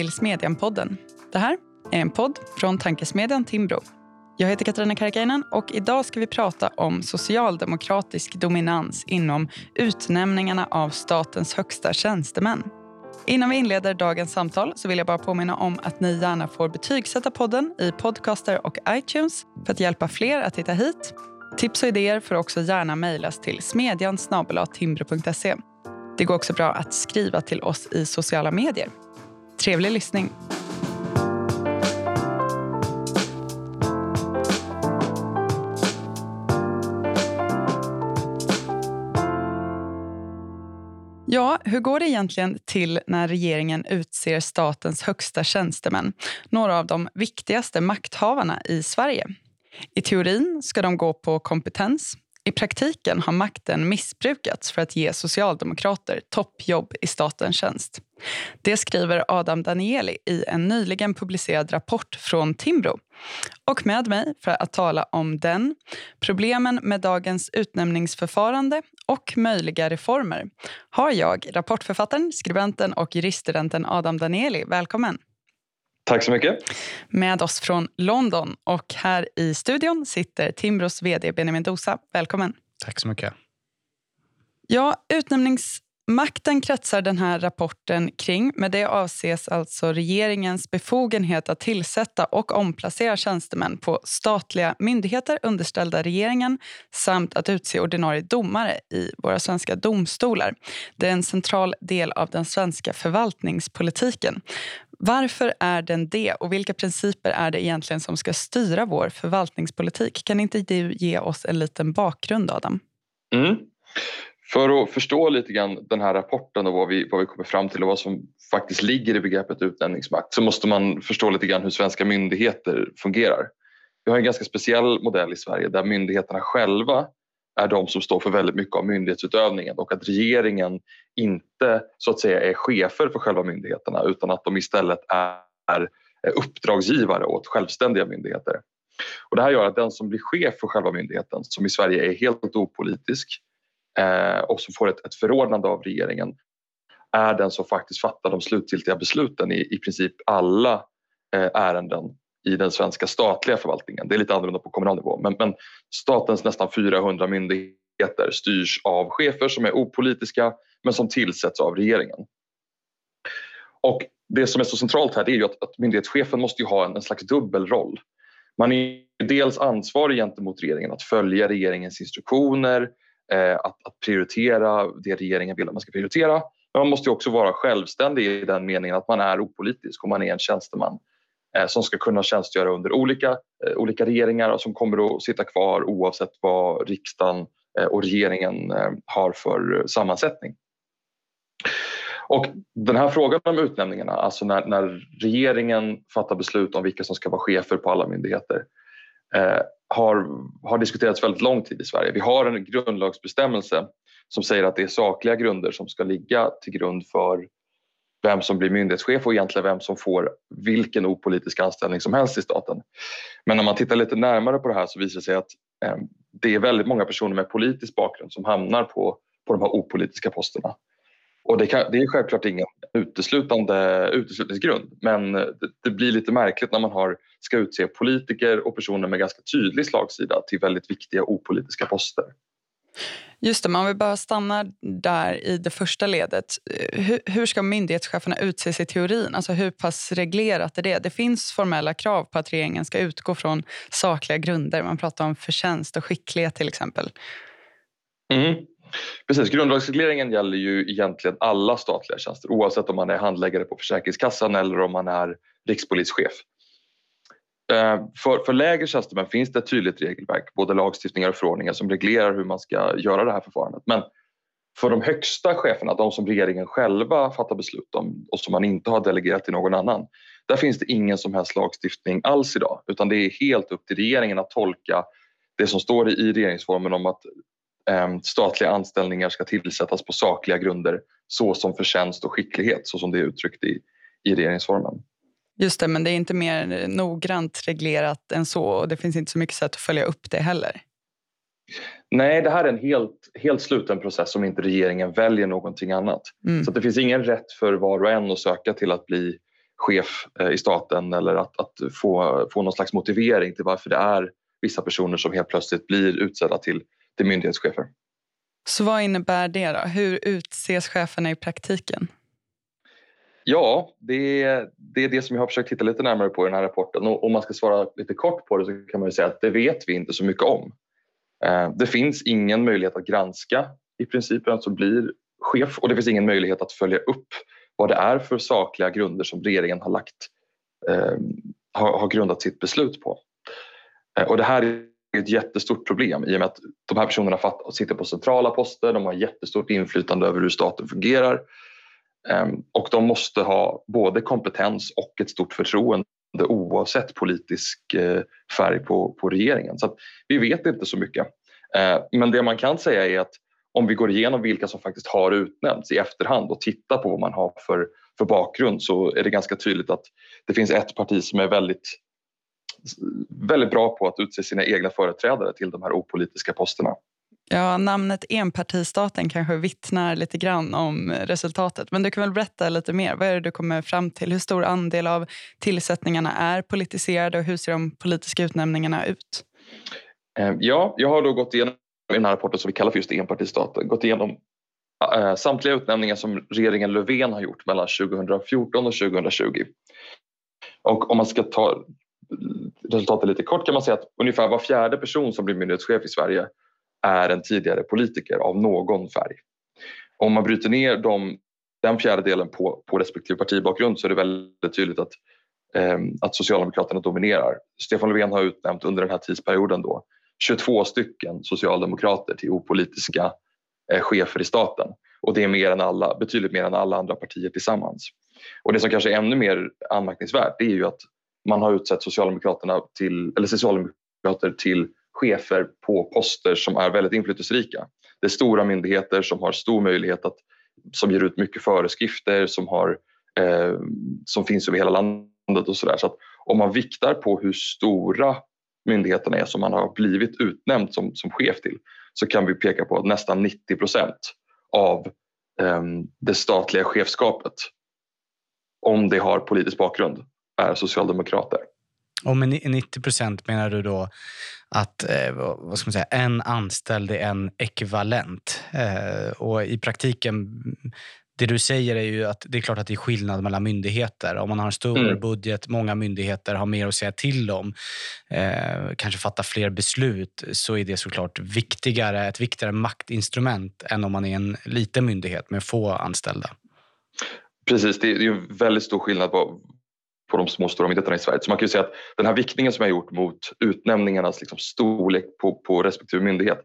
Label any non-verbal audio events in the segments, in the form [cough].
Till Smedjan-podden. Det här är en podd från Tankesmedjan Timbro. Jag heter Katarina Karkiainen och idag ska vi prata om socialdemokratisk dominans inom utnämningarna av statens högsta tjänstemän. Innan vi inleder dagens samtal så vill jag bara påminna om att ni gärna får betygsätta podden i Podcaster och iTunes för att hjälpa fler att hitta hit. Tips och idéer får också gärna mejlas till smedjan Det går också bra att skriva till oss i sociala medier. Trevlig lyssning. Ja, hur går det egentligen till när regeringen utser statens högsta tjänstemän? Några av de viktigaste makthavarna i Sverige. I teorin ska de gå på kompetens. I praktiken har makten missbrukats för att ge socialdemokrater toppjobb i statens tjänst. Det skriver Adam Danieli i en nyligen publicerad rapport från Timbro. Och med mig för att tala om den, problemen med dagens utnämningsförfarande och möjliga reformer har jag rapportförfattaren, skribenten och juriststudenten Adam Danieli. Välkommen! Tack så mycket. Med oss från London. Och här i studion sitter Timbros vd Benjamin Dosa. Välkommen. Tack så mycket. Ja, utnämningsmakten kretsar den här rapporten kring. Med det avses alltså regeringens befogenhet att tillsätta och omplacera tjänstemän på statliga myndigheter underställda regeringen samt att utse ordinarie domare i våra svenska domstolar. Det är en central del av den svenska förvaltningspolitiken. Varför är den det och vilka principer är det egentligen som ska styra vår förvaltningspolitik? Kan inte du ge oss en liten bakgrund, Adam? Mm. För att förstå lite grann den här rapporten och vad vi, vad vi kommer fram till och vad som faktiskt ligger i begreppet utnämningsmakt så måste man förstå lite grann hur svenska myndigheter fungerar. Vi har en ganska speciell modell i Sverige där myndigheterna själva är de som står för väldigt mycket av myndighetsutövningen och att regeringen inte så att säga är chefer för själva myndigheterna utan att de istället är uppdragsgivare åt självständiga myndigheter. Och det här gör att den som blir chef för själva myndigheten, som i Sverige är helt opolitisk eh, och som får ett, ett förordnande av regeringen är den som faktiskt fattar de slutgiltiga besluten i, i princip alla eh, ärenden i den svenska statliga förvaltningen. Det är lite annorlunda på kommunal nivå men, men statens nästan 400 myndigheter styrs av chefer som är opolitiska men som tillsätts av regeringen. Och det som är så centralt här är ju att, att myndighetschefen måste ha en, en slags dubbelroll. Man är dels ansvarig gentemot regeringen att följa regeringens instruktioner, eh, att, att, prioritera det regeringen vill att man ska prioritera. Men man måste också vara självständig i den meningen att man är opolitisk och man är en tjänsteman Eh, som ska kunna tjänstgöra under olika, eh, olika regeringar och som kommer att sitta kvar oavsett vad riksdagen eh, och regeringen har för sammansättning. Och den här frågan om utnämningarna, alltså när, när regeringen fattar beslut om vilka som ska vara chefer på alla myndigheter eh, har, har diskuterats väldigt lång tid i Sverige. Vi har en grundlagsbestämmelse som säger att det är sakliga grunder som ska ligga till grund för vem som blir myndighetschef och egentligen vem som får vilken opolitisk anställning som helst i staten. Men när man tittar lite närmare på det här så visar det sig att eh, det är väldigt många personer med politisk bakgrund som hamnar på, på de här opolitiska posterna. Och det, kan, det är självklart ingen uteslutande uteslutningsgrund men eh, det, det, blir lite märkligt när man har, ska utse politiker och personer med ganska tydlig slagsida till väldigt viktiga opolitiska poster. Just det, men om vi bara stannar där i det första ledet. Eh, hur, hur, ska myndighetscheferna utses i teorin? Alltså hur pass reglerat är det? Det finns formella krav på att regeringen ska utgå från sakliga grunder. Man pratar om förtjänst och skicklighet till exempel. Mm. Precis, grundlagsregleringen gäller ju egentligen alla statliga tjänster oavsett om man är handläggare på Försäkringskassan eller om man är rikspolischef. Eh, för, för lägre tjänstemän finns det ett tydligt regelverk, både lagstiftningar och förordningar som reglerar hur man ska göra det här förfarandet. Men för de högsta cheferna, de som regeringen själva fattar beslut om och som man inte har delegerat till någon annan, där finns det ingen som helst lagstiftning alls idag utan det är helt upp till regeringen att tolka det som står i regeringsformen om att eh, statliga anställningar ska tillsättas på sakliga grunder så som förtjänst och skicklighet så som det är uttryckt i, i regeringsformen. Just det, men det är inte mer noggrant reglerat än så och det finns inte så mycket sätt att följa upp det heller. Nej, det här är en helt, helt sluten process om inte regeringen väljer någonting annat. Mm. Så det finns ingen rätt för var och en att söka till att bli chef eh, i staten eller att, att få, få någon slags motivering till varför det är vissa personer som helt plötsligt blir utsedda till, till myndighetschefer. Så vad innebär det då? Hur utses cheferna i praktiken? Ja, det är, det är det som jag har försökt titta lite närmare på i den här rapporten. Och om man ska svara lite kort på det så kan man säga att det vet vi inte så mycket om. Eh, det finns ingen möjlighet att granska i princip vem som blir chef och det finns ingen möjlighet att följa upp vad det är för sakliga grunder som regeringen har, lagt, eh, har, har grundat sitt beslut på. Eh, och det här är ett jättestort problem i och med att de här personerna sitter på centrala poster, de har jättestort inflytande över hur staten fungerar Ehm, och de måste ha både kompetens och ett stort förtroende oavsett politisk eh, färg på, på regeringen. Så vi vet inte så mycket. Ehm, men det man kan säga är att om vi går igenom vilka som faktiskt har utnämnts i efterhand och tittar på vad man har för, för bakgrund så är det ganska tydligt att det finns ett parti som är väldigt väldigt bra på att utse sina egna företrädare till de här opolitiska posterna. Ja, namnet enpartistaten kanske vittnar lite grann om resultatet. Men du kan väl berätta lite mer. Vad är det du kommer fram till? Hur stor andel av tillsättningarna är politiserade och hur ser de politiska utnämningarna ut? Eh, ja, jag har då gått igenom i den här rapporten som vi kallar för just enpartistaten, gått igenom eh, samtliga utnämningar som regeringen Löfven har gjort mellan 2014 och 2020. Och om man ska ta resultatet lite kort kan man säga att ungefär var fjärde person som blir myndighetschef i Sverige är en tidigare politiker av någon färg. Om man bryter ner de, den fjärdedelen på, på respektive partibakgrund så är det väldigt tydligt att, eh, att Socialdemokraterna dominerar. Stefan Löfven har utnämnt under den här tidsperioden då 22 stycken socialdemokrater till opolitiska eh, chefer i staten och det är mer än alla, betydligt mer än alla andra partier tillsammans. Och det som kanske är ännu mer anmärkningsvärt det är ju att man har utsett Socialdemokraterna till, eller socialdemokrater till chefer på poster som är väldigt inflytelserika. Det är stora myndigheter som har stor möjlighet att som ger ut mycket föreskrifter som, har, eh, som finns över hela landet och sådär. Så att om man viktar på hur stora myndigheterna är som man har blivit utnämnd som, som chef till så kan vi peka på att nästan 90 procent av eh, det statliga chefskapet om det har politisk bakgrund är socialdemokrater. Och med 90 procent menar du då att eh, vad ska man säga, en anställd är en ekvivalent. Eh, och i praktiken, det du säger är ju att det är klart att det är skillnad mellan myndigheter. Om man har en större mm. budget, många myndigheter har mer att säga till om, eh, kanske fatta fler beslut, så är det såklart viktigare, ett viktigare maktinstrument än om man är en liten myndighet med få anställda. Precis, det är ju väldigt stor skillnad på på de små stora myndigheterna i Sverige. Så man kan ju säga att den här viktningen som jag gjort mot utnämningarnas liksom storlek på, på respektive myndighet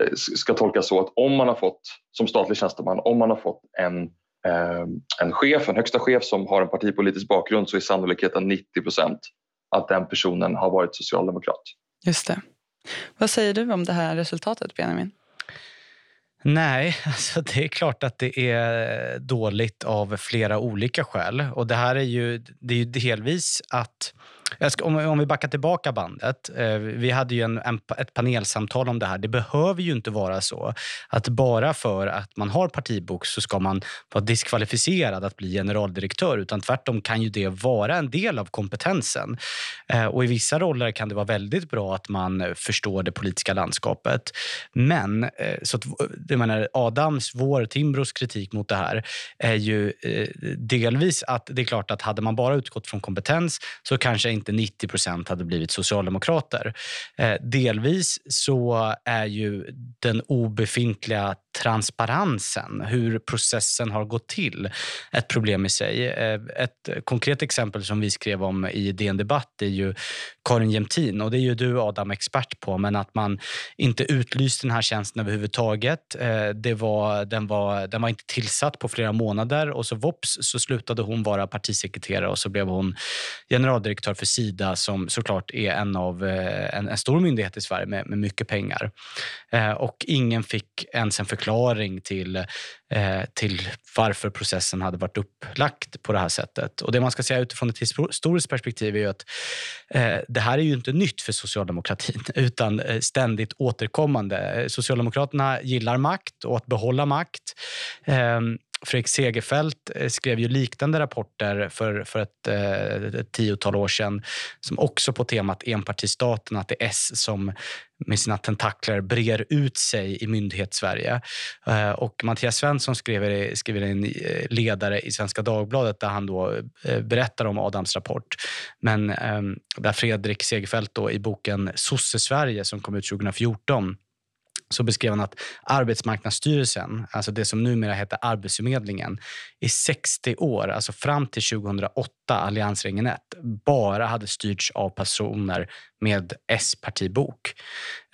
eh, ska tolkas så att om man har fått, som statlig tjänsteman, om man har fått en, eh, en chef, en högsta chef som har en partipolitisk bakgrund så är sannolikheten 90 procent att den personen har varit socialdemokrat. Just det. Vad säger du om det här resultatet, Benjamin? Nej, [laughs] alltså det är klart att det är dåligt av flera olika skäl. Och det här är ju, det är ju delvis att Ska, om, om, vi backar tillbaka bandet. Eh, vi hade ju en, en, ett panelsamtal om det här. Det behöver ju inte vara så att bara för att man har partibok så ska man vara diskvalificerad att bli generaldirektör. Utan tvärtom kan ju det vara en del av kompetensen. Eh, och i vissa roller kan det vara väldigt bra att man förstår det politiska landskapet. Men eh, så att, eh, jag menar, Adams, vår, Timbros kritik mot det här är ju eh, delvis att det är klart att hade man bara utgått från kompetens så kanske inte inte 90 procent hade blivit socialdemokrater. Eh, delvis så är ju den obefintliga transparensen, hur processen har gått till, ett problem i sig. Eh, ett konkret exempel som vi skrev om i DN Debatt är ju Karin Jämtin och det är ju du Adam expert på, men att man inte utlyste den här tjänsten överhuvudtaget. Eh, det var, den, var, den var inte tillsatt på flera månader och så vops så slutade hon vara partisekreterare och så blev hon generaldirektör för Sida som såklart är en, av, eh, en, en stor myndighet i Sverige med, med mycket pengar. Eh, och ingen fick ens en förklaring till, eh, till varför processen hade varit upplagt på det här sättet. Och Det man ska säga utifrån ett historiskt perspektiv är ju att eh, det här är ju inte nytt för socialdemokratin [laughs] utan eh, ständigt återkommande. Eh, Socialdemokraterna gillar makt och att behålla makt. Ehm, Fredrik Segerfeldt eh, skrev ju liknande rapporter för, för ett, eh, ett tiotal år sedan som också på temat enpartistaten, att det är S som med sina tentakler brer ut sig i myndighetssverige. Eh, och Mattias Svensson skriver, skriver en ledare i Svenska Dagbladet där han då berättar om Adams rapport. Men ehm, där Fredrik Segerfeldt då i boken Sosse-Sverige som kom ut 2014 så beskrev han att Arbetsmarknadsstyrelsen, alltså det som numera heter Arbetsförmedlingen, i 60 år, alltså fram till 2008, alliansregeringen 1, bara hade styrts av personer med S-partibok.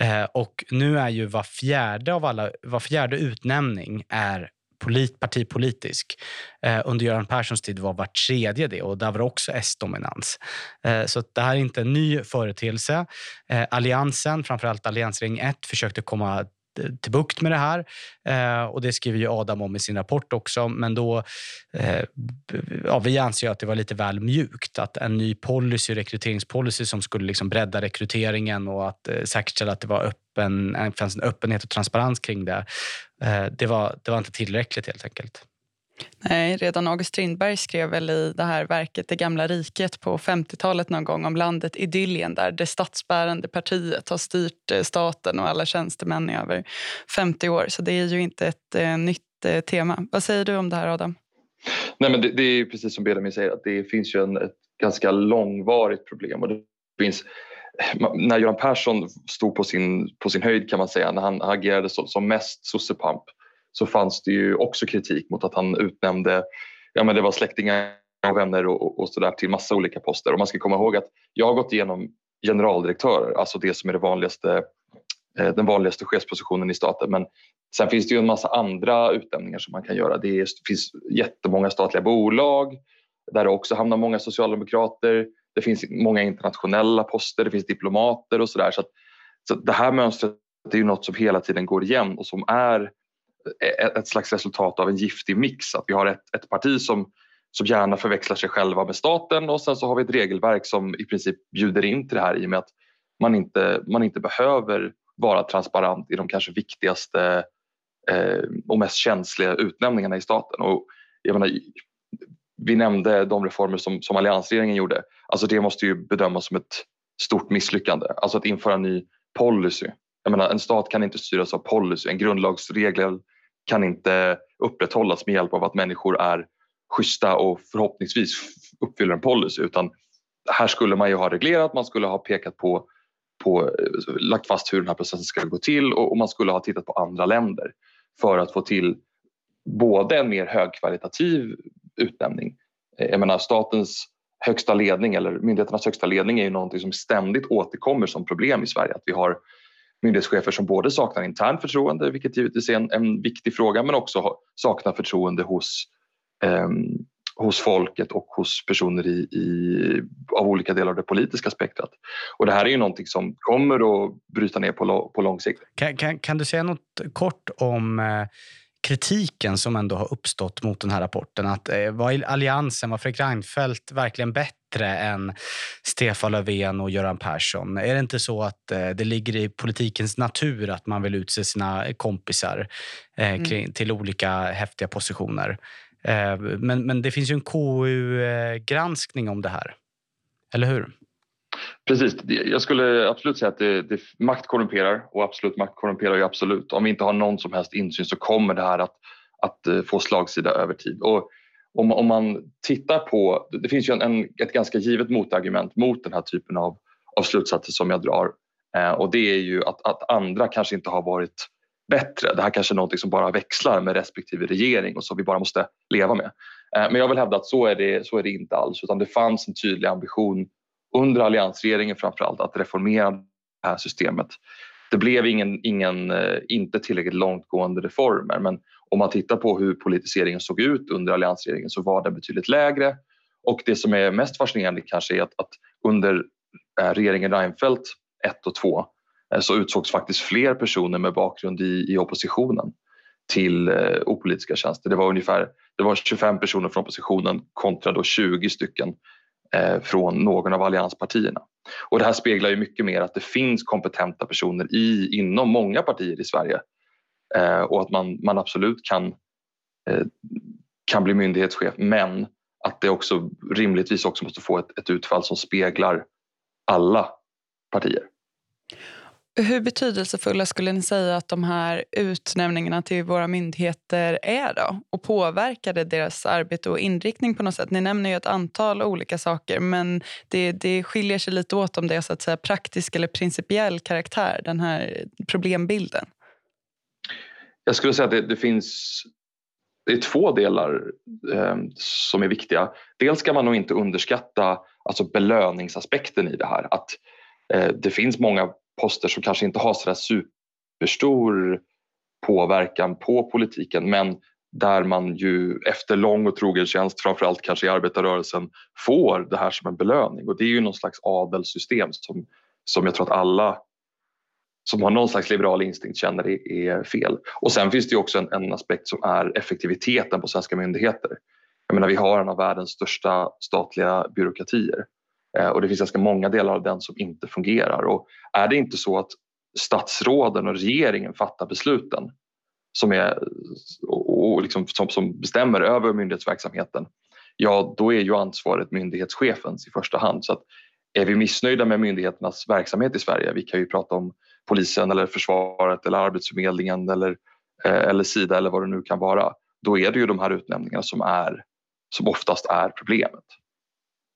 Eh, och nu är ju var fjärde, av alla, var fjärde utnämning är polit, partipolitisk. Eh, under Göran Perssons tid var var tredje det och där var det också S-dominans. Eh, så det här är inte en ny företeelse. Eh, Alliansen, framförallt alliansregering 1, försökte komma eh, till bukt med det här. Eh, och Det skriver ju Adam om i sin rapport också. Men då, eh, ja, vi anser att det var lite väl mjukt. Att en ny policy, rekryteringspolicy som skulle liksom bredda rekryteringen och att eh, säkerställa att det var öppen, eh, fanns en öppenhet och transparens kring det. Eh, det, var, det var inte tillräckligt helt enkelt. Nej, redan August Strindberg skrev väl i det här verket Det gamla riket på 50-talet någon gång om landet Idyllien där det statsbärande partiet har styrt eh, staten och alla tjänstemän i över 50 år. Så det är ju inte ett eh, nytt eh, tema. Vad säger du om det här Adam? Nej, men det, det är precis som Benjamin säger, att det finns ju en, ett ganska långvarigt problem. Och det finns, när Göran Persson stod på sin, på sin höjd kan man säga, när han agerade som, som mest sossepamp så fanns det ju också kritik mot att han utnämnde, ja men det var släktingar och vänner och, och sådär till massa olika poster. Och man ska komma ihåg att jag har gått igenom generaldirektörer, alltså det som är det vanligaste, eh, den vanligaste chefspositionen i staten. Men sen finns det ju en massa andra utnämningar som man kan göra. Det finns jättemånga statliga bolag där det också hamnar många socialdemokrater. Det finns många internationella poster, det finns diplomater och sådär. Så, så det här mönstret är ju något som hela tiden går igen och som är ett slags resultat av en giftig mix. Att vi har ett, ett parti som, som gärna förväxlar sig själva med staten och sen så har vi ett regelverk som i princip bjuder in till det här i och med att man inte, man inte behöver vara transparent i de kanske viktigaste eh, och mest känsliga utnämningarna i staten. Och jag menar, vi nämnde de reformer som, som alliansregeringen gjorde. Alltså det måste ju bedömas som ett stort misslyckande. Alltså att införa en ny policy jag menar, en stat kan inte styras av policy. En grundlagsregel kan inte upprätthållas med hjälp av att människor är schyssta och förhoppningsvis uppfyller en policy utan här skulle man ju ha reglerat, man skulle ha pekat på, på lagt fast hur den här processen ska gå till och, och man skulle ha tittat på andra länder för att få till både en mer högkvalitativ utnämning. Eh, jag menar statens högsta ledning eller myndigheternas högsta ledning är ju någonting som ständigt återkommer som problem i Sverige. Att vi har myndighetschefer som både saknar intern förtroende, vilket givetvis är en, en viktig fråga, men också saknar förtroende hos, eh, hos folket och hos personer i, i, av olika delar av det politiska spektrat. Och det här är ju någonting som kommer att bryta ner på, på lång sikt. Kan, kan, kan du säga något kort om eh kritiken som ändå har uppstått mot den här rapporten. Att eh, Var Alliansen, var Fredrik Reinfeldt verkligen bättre än Stefan Löfven och Göran Persson? Är det inte så att eh, det ligger i politikens natur att man vill utse sina kompisar eh, mm. till olika häftiga positioner? Eh, men, men det finns ju en KU-granskning om det här. Eller hur? Precis, jag skulle absolut säga att det, det, makt korrumperar och absolut makt korrumperar ju absolut. Om vi inte har någon som helst insyn så kommer det här att, att eh, få slagsida över tid. Och om, om man tittar på, det finns ju en, en, ett ganska givet motargument mot den här typen av, av slutsatser som jag drar eh, och det är ju att, att andra kanske inte har varit bättre. Det här kanske är någonting som bara växlar med respektive regering och som vi bara måste leva med. Eh, men jag vill hävda att så är, det, så är det inte alls utan det fanns en tydlig ambition under alliansregeringen framförallt att reformera det här systemet. Det blev ingen, ingen, eh, inte tillräckligt långtgående reformer men om man tittar på hur politiseringen såg ut under alliansregeringen så var den betydligt lägre Och det som är mest fascinerande kanske är att, att under eh, regeringen Reinfeldt 1 och 2 eh, så utsågs faktiskt fler personer med bakgrund i, i oppositionen till eh, opolitiska tjänster. Det var ungefär det var 25 personer från oppositionen kontra då 20 stycken Eh, från någon av allianspartierna. Och det här speglar ju mycket mer att det finns kompetenta personer i, inom många partier i Sverige eh, och att man, man absolut kan, eh, kan bli myndighetschef men att det också rimligtvis också måste få ett, ett utfall som speglar alla partier. Hur betydelsefulla skulle ni säga att de här utnämningarna till våra myndigheter är då? Och påverkar det deras arbete och inriktning på något sätt? Ni nämner ju ett antal olika saker men det, det skiljer sig lite åt om det är så att säga praktisk eller principiell karaktär, den här problembilden. Jag skulle säga att det, det finns det är två delar eh, som är viktiga. Dels ska man nog inte underskatta alltså belöningsaspekten i det här. Att eh, det finns många poster som kanske inte har så superstor påverkan på politiken men där man ju efter lång och trogen tjänst, framförallt kanske i arbetarrörelsen, får det här som en belöning. Och det är ju någon slags adelssystem som, som jag tror att alla som har någon slags liberal instinkt känner är fel. Och sen finns det också en, en aspekt som är effektiviteten på svenska myndigheter. Jag menar, vi har en av världens största statliga byråkratier Eh, och det finns ganska många delar av den som inte fungerar. Och är det inte så att statsråden och regeringen fattar besluten som, är, och liksom, som, som bestämmer över myndighetsverksamheten, ja då är ju ansvaret myndighetschefens i första hand. Så att är vi missnöjda med myndigheternas verksamhet i Sverige, vi kan ju prata om polisen eller försvaret eller arbetsförmedlingen eller, eh, eller Sida eller vad det nu kan vara, då är det ju de här utnämningarna som, är, som oftast är problemet.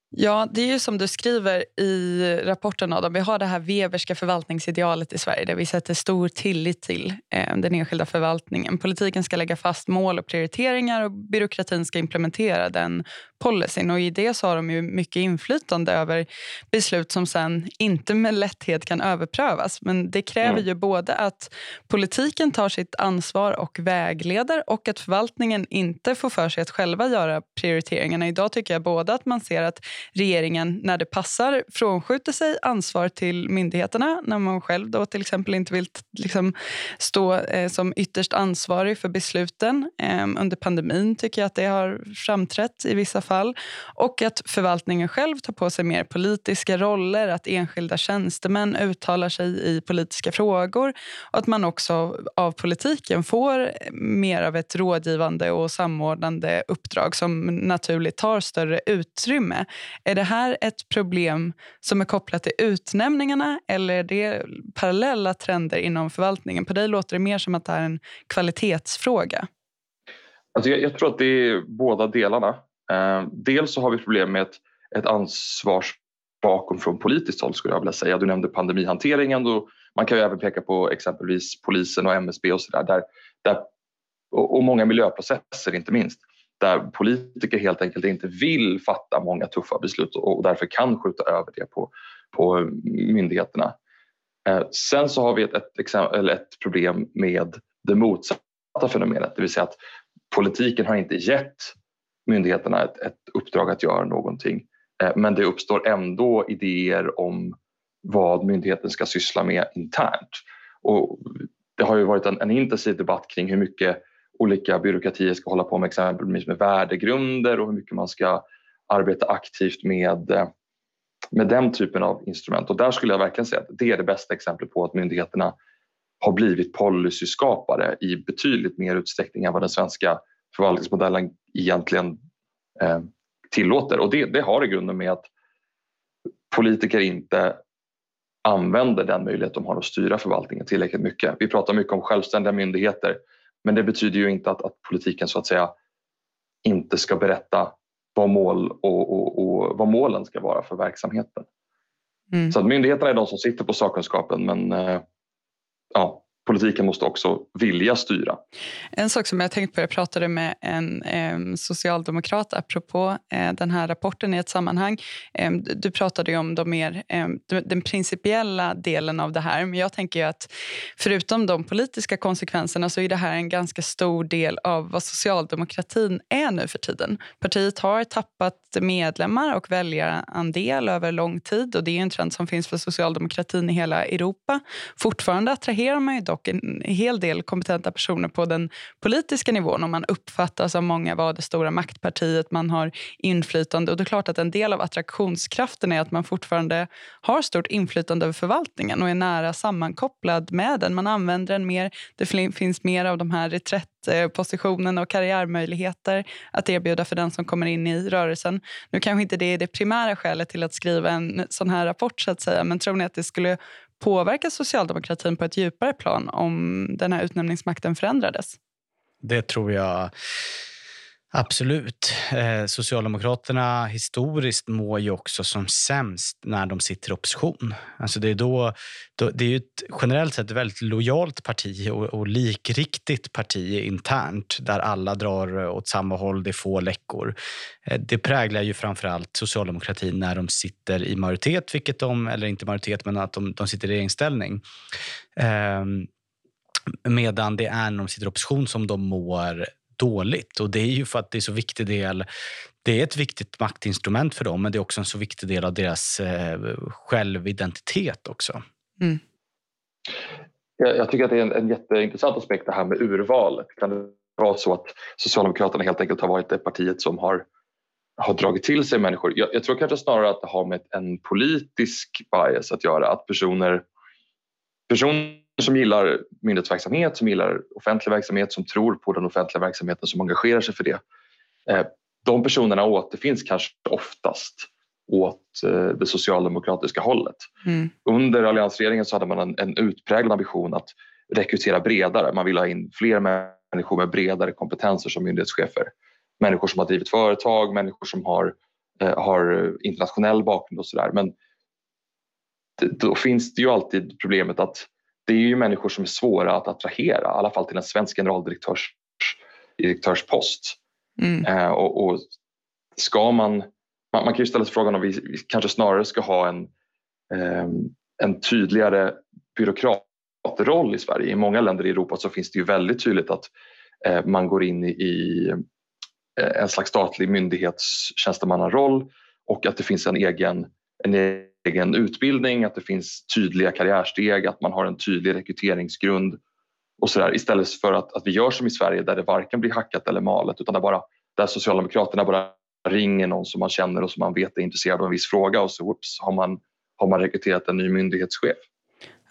Ja, det är ju som du skriver i rapporten Adam. Vi har det här Weberska förvaltningsidealet i Sverige där vi sätter stor tillit till eh, den enskilda förvaltningen. Politiken ska lägga fast mål och prioriteringar och byråkratin ska implementera den policyn. Och I det så har de ju mycket inflytande över beslut som sen inte med lätthet kan överprövas. Men det kräver mm. ju både att politiken tar sitt ansvar och vägleder och att förvaltningen inte får för sig att själva göra prioriteringarna. Idag tycker jag både att man ser att regeringen när det passar frånskjuter sig ansvar till myndigheterna när man själv då till exempel inte vill liksom, stå eh, som ytterst ansvarig för besluten. Eh, under pandemin tycker jag att det har framträtt i vissa fall. Och att förvaltningen själv tar på sig mer politiska roller, att enskilda tjänstemän uttalar sig i politiska frågor och att man också av politiken får mer av ett rådgivande och samordnande uppdrag som naturligt tar större utrymme. Är det här ett problem som är kopplat till utnämningarna eller är det parallella trender inom förvaltningen? På dig låter det mer som att det är en kvalitetsfråga. Alltså jag, jag tror att det är båda delarna. Eh, dels så har vi problem med ett, ett bakom från politiskt håll skulle jag vilja säga. Du nämnde pandemihanteringen och man kan ju även peka på exempelvis polisen och MSB och sådär. Där, där, och många miljöprocesser inte minst där politiker helt enkelt inte vill fatta många tuffa beslut och därför kan skjuta över det på, på myndigheterna. Eh, sen så har vi ett, ett, eller ett problem med det motsatta fenomenet, det vill säga att politiken har inte gett myndigheterna ett, ett uppdrag att göra någonting eh, men det uppstår ändå idéer om vad myndigheten ska syssla med internt. Och det har ju varit en, en intensiv debatt kring hur mycket olika byråkratier ska hålla på med exempelvis med värdegrunder och hur mycket man ska arbeta aktivt med, eh, med den typen av instrument. Och där skulle jag verkligen säga att det är det bästa exemplet på att myndigheterna har blivit policyskapare i betydligt mer utsträckning än vad den svenska förvaltningsmodellen egentligen eh, tillåter. Och det, det har i grunden med att politiker inte använder den möjlighet de har att styra förvaltningen tillräckligt mycket. Vi pratar mycket om självständiga myndigheter men det betyder ju inte att, att politiken så att säga inte ska berätta vad, mål och, och, och vad målen ska vara för verksamheten. Mm. Så att myndigheterna är de som sitter på sakkunskapen men eh, ja, politiken måste också vilja styra. En sak som jag tänkt på, jag pratade med en eh, socialdemokrat apropå eh, den här rapporten i ett sammanhang. Eh, du pratade ju om de mer, den principiella delen av det här men jag tänker att förutom de politiska konsekvenserna så är det här en ganska stor del av vad socialdemokratin är nu för tiden. Partiet har tappat medlemmar och väljarandel över lång tid och det är en trend som finns för socialdemokratin i hela Europa. Fortfarande attraherar man ju dock en hel del kompetenta personer på den politiska nivån och man uppfattas av många vara det stora maktpartiet, man har inflytande och det är klart att en del av attraktionskraften är att man fortfarande har stort inflytande över förvaltningen och är nära sammankopplad med den. Man använder den mer, det finns mer av de här reträttpositionerna och karriärmöjligheter att erbjuda för den som kommer in i rörelsen. Nu kanske inte det är det primära skälet till att skriva en sån här rapport så att säga men tror ni att det skulle påverka socialdemokratin på ett djupare plan om den här utnämningsmakten förändrades? Det tror jag Absolut. Eh, Socialdemokraterna historiskt mår ju också som sämst när de sitter i opposition. Alltså det, är då, då det är ju ett generellt sett ett väldigt lojalt parti och, och, likriktigt parti internt där alla drar åt samma håll, det är få läckor. Eh, det präglar ju framförallt socialdemokratin när de sitter i majoritet, vilket de, eller inte majoritet, men att de, de sitter i regeringsställning. Eh, medan det är när de sitter i opposition som de mår dåligt. Och Det är ju för att det är så viktig del det är ett viktigt maktinstrument för dem men det är också en så viktig del av deras eh, självidentitet också. Mm. Jag, jag, tycker att det är en, en jätteintressant aspekt det här med urvalet. Kan det vara så att Socialdemokraterna helt enkelt har varit det partiet som har, har dragit till sig människor? Jag, jag tror kanske snarare att det har med en politisk bias att göra. Att personer, personer som gillar myndighetsverksamhet, som gillar offentlig verksamhet, som tror på den offentliga verksamheten, som engagerar sig för det. Eh, de personerna återfinns kanske oftast åt eh, det socialdemokratiska hållet. Mm. Under alliansregeringen så hade man en, en utpräglad ambition att rekrytera bredare. Man ville ha in fler människor med bredare kompetenser som myndighetschefer. Människor som har drivit företag, människor som har, eh, har internationell bakgrund och sådär. Men då finns det ju alltid problemet att det är ju människor som är svåra att attrahera, i alla fall till en svensk generaldirektörs direktörspost. Mm. Eh, och, och, ska man, man, man, kan ju ställa sig frågan om vi, kanske snarare ska ha en, eh, en tydligare byråkratroll i Sverige. I många länder i Europa så finns det ju väldigt tydligt att eh, man går in i, i eh, en slags statlig myndighetstjänstemannaroll och att det finns en egen, en egen utbildning, att det finns tydliga karriärsteg, att man har en tydlig rekryteringsgrund och så där, istället för att, att vi gör som i Sverige där det varken blir hackat eller malet utan där, bara, där Socialdemokraterna bara ringer någon som man känner och som man vet är intresserad av en viss fråga och så whoops, har, man, har man rekryterat en ny myndighetschef.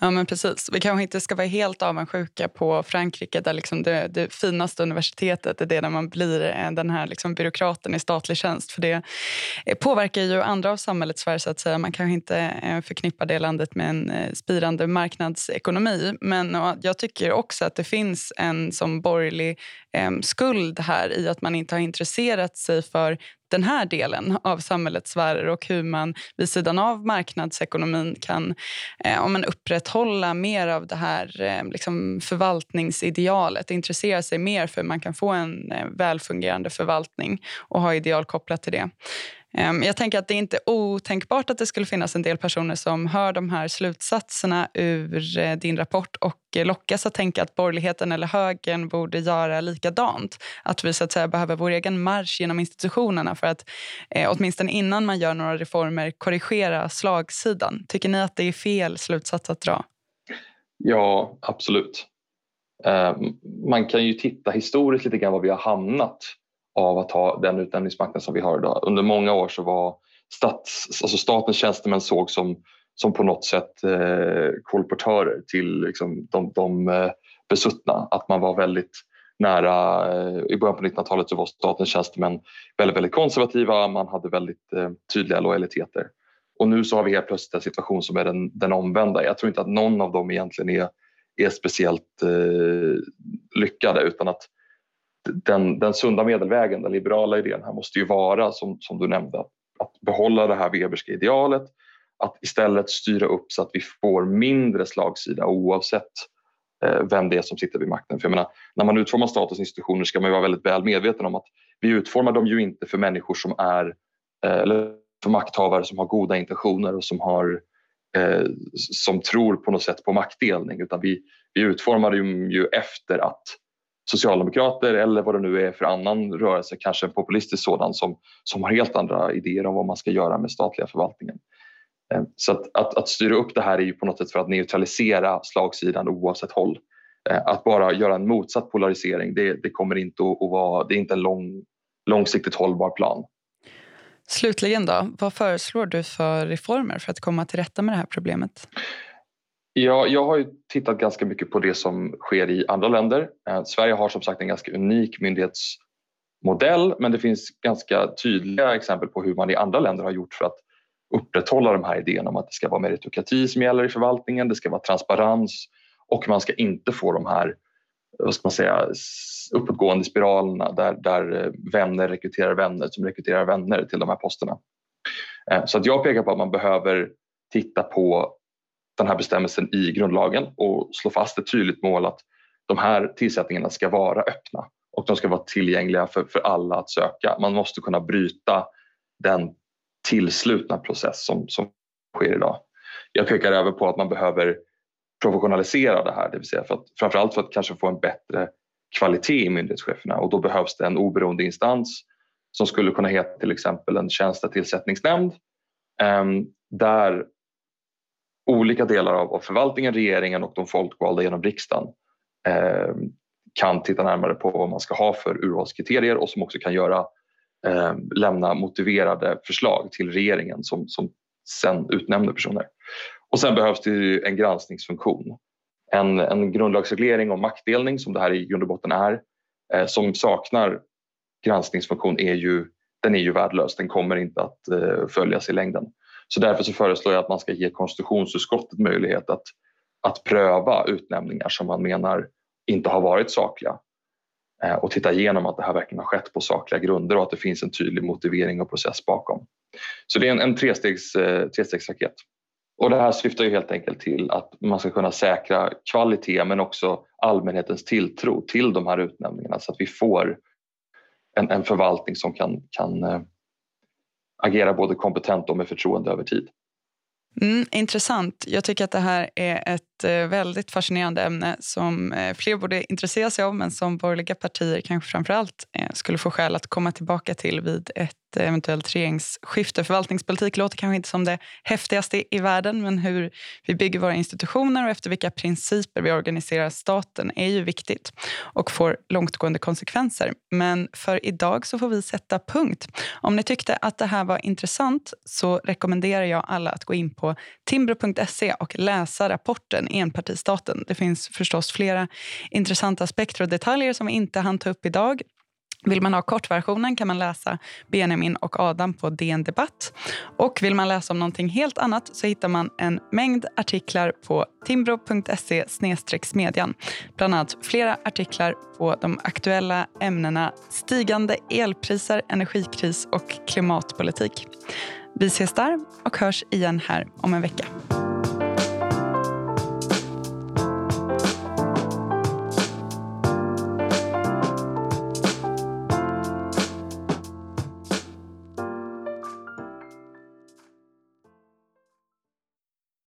Ja, men precis. Vi kanske inte ska vara helt avundsjuka på Frankrike där liksom det, det finaste universitetet är det där man blir eh, den här liksom byråkraten i statlig tjänst. För Det eh, påverkar ju andra av samhällets Sverige. Så att säga. Man kanske inte eh, förknippar det landet med en spirande marknadsekonomi. Men jag tycker också att det finns en som borgerlig skuld här i att man inte har intresserat sig för den här delen av samhällets sfärer och hur man vid sidan av marknadsekonomin kan eh, om man upprätthålla mer av det här eh, liksom förvaltningsidealet. Intressera sig mer för hur man kan få en eh, välfungerande förvaltning och ha ideal kopplat till det. Ehm, jag tänker att det är inte otänkbart att det skulle finnas en del personer som hör de här slutsatserna ur eh, din rapport och lockas att tänka att borgerligheten eller högern borde göra likadant. Att vi så att säga behöver vår egen marsch genom institutionerna för att eh, åtminstone innan man gör några reformer korrigera slagsidan. Tycker ni att det är fel slutsats att dra? Ja, absolut. Eh, man kan ju titta historiskt lite grann var vi har hamnat av att ha den utnämningsmakten som vi har idag. Under många år så var stats, alltså statens tjänstemän såg som, som på något sätt eh, kolportörer till liksom, de, de eh, besuttna. Att man var väldigt nära, eh, i början på 1900-talet så var statens tjänstemän väldigt, väldigt konservativa, man hade väldigt eh, tydliga lojaliteter. Och nu så har vi helt plötsligt en situation som är den, den omvända. Jag tror inte att någon av dem egentligen är, är speciellt eh, lyckade utan att den, den sunda medelvägen, den liberala idén här måste ju vara som, som du nämnde att, att behålla det här Weberska idealet att istället styra upp så att vi får mindre slagsida oavsett eh, vem det är som sitter vid makten. För jag menar, när man utformar statens institutioner ska man vara väldigt väl medveten om att vi utformar dem ju inte för människor som är eh, eller för makthavare som har goda intentioner och som, har, eh, som tror på något sätt på maktdelning utan vi, vi utformar dem ju efter att socialdemokrater eller vad det nu är för annan rörelse, kanske en populistisk sådan som, som har helt andra idéer om vad man ska göra med statliga förvaltningen. Eh, så att, att, att styra upp det här är ju på något sätt för att neutralisera slagsidan oavsett håll. Eh, att bara göra en motsatt polarisering, det, det kommer inte att, att, vara, det är inte en lång, långsiktigt hållbar plan. Slutligen då, vad föreslår du för reformer för att komma till rätta med det här problemet? Ja, jag har tittat ganska mycket på det som sker i andra länder. Eh, Sverige har som sagt en ganska unik myndighetsmodell men det finns ganska tydliga exempel på hur man i andra länder har gjort för att upprätthålla de här idéerna om att det ska vara meritokrati som gäller i förvaltningen, det ska vara transparens och man ska inte få de här vad ska man säga, uppåtgående spiralerna där, där eh, vänner rekryterar vänner som rekryterar vänner till de här posterna. Eh, så att jag pekar på att man behöver titta på den här bestämmelsen i grundlagen och slå fast ett tydligt mål att de här tillsättningarna ska vara öppna och de ska vara tillgängliga för, för alla att söka. Man måste kunna bryta den tillslutna process som, som sker idag. Jag pekar även på att man behöver professionalisera det här, det vill säga för att, framförallt för att kanske få en bättre kvalitet i myndighetscheferna och då behövs det en oberoende instans som skulle kunna heta till exempel en tjänstetillsättningsnämnd ehm, där olika delar av förvaltningen, regeringen och de folkvalda genom riksdagen eh, kan titta närmare på vad man ska ha för urvalskriterier och som också kan göra eh, lämna motiverade förslag till regeringen som, som sen utnämner personer. Och sen behövs det en granskningsfunktion. En, en grundlagsreglering om maktdelning som det här i grund och botten är eh, som saknar granskningsfunktion är ju, den är ju värdelös. Den kommer inte att eh, följas i längden. Så därför så föreslår jag att man ska ge konstitutionsutskottet möjlighet att, att pröva utnämningar som man menar inte har varit sakliga Eh, och titta igenom att det här verkligen har skett på sakliga grunder och att det finns en tydlig motivering och process bakom. Så det är en, en trestegs, eh, trestegsraket. Och det här syftar ju helt enkelt till att man ska kunna säkra kvalitet men också allmänhetens tilltro till de här utnämningarna så att vi får en, en förvaltning som kan, kan eh, agera både kompetent och med förtroende över tid. Mm, intressant. Jag tycker att det här är ett ett väldigt fascinerande ämne som eh, fler borde intressera sig av men som borgerliga partier kanske framförallt eh, skulle få skäl att komma tillbaka till vid ett eventuellt regeringsskifte. Förvaltningspolitik låter kanske inte som det häftigaste i världen men hur vi bygger våra institutioner och efter vilka principer vi organiserar staten är ju viktigt och får långtgående konsekvenser. Men för idag så får vi sätta punkt. Om ni tyckte att det här var intressant så rekommenderar jag alla att gå in på timbro.se och läsa rapporten Enpartistaten. Det finns förstås flera intressanta aspekter och detaljer som vi inte hann ta upp idag vill man ha kortversionen kan man läsa Benjamin och Adam på DN Debatt. Och vill man läsa om någonting helt annat så hittar man en mängd artiklar på timbro.se smedjan. Bland annat flera artiklar på de aktuella ämnena stigande elpriser, energikris och klimatpolitik. Vi ses där och hörs igen här om en vecka.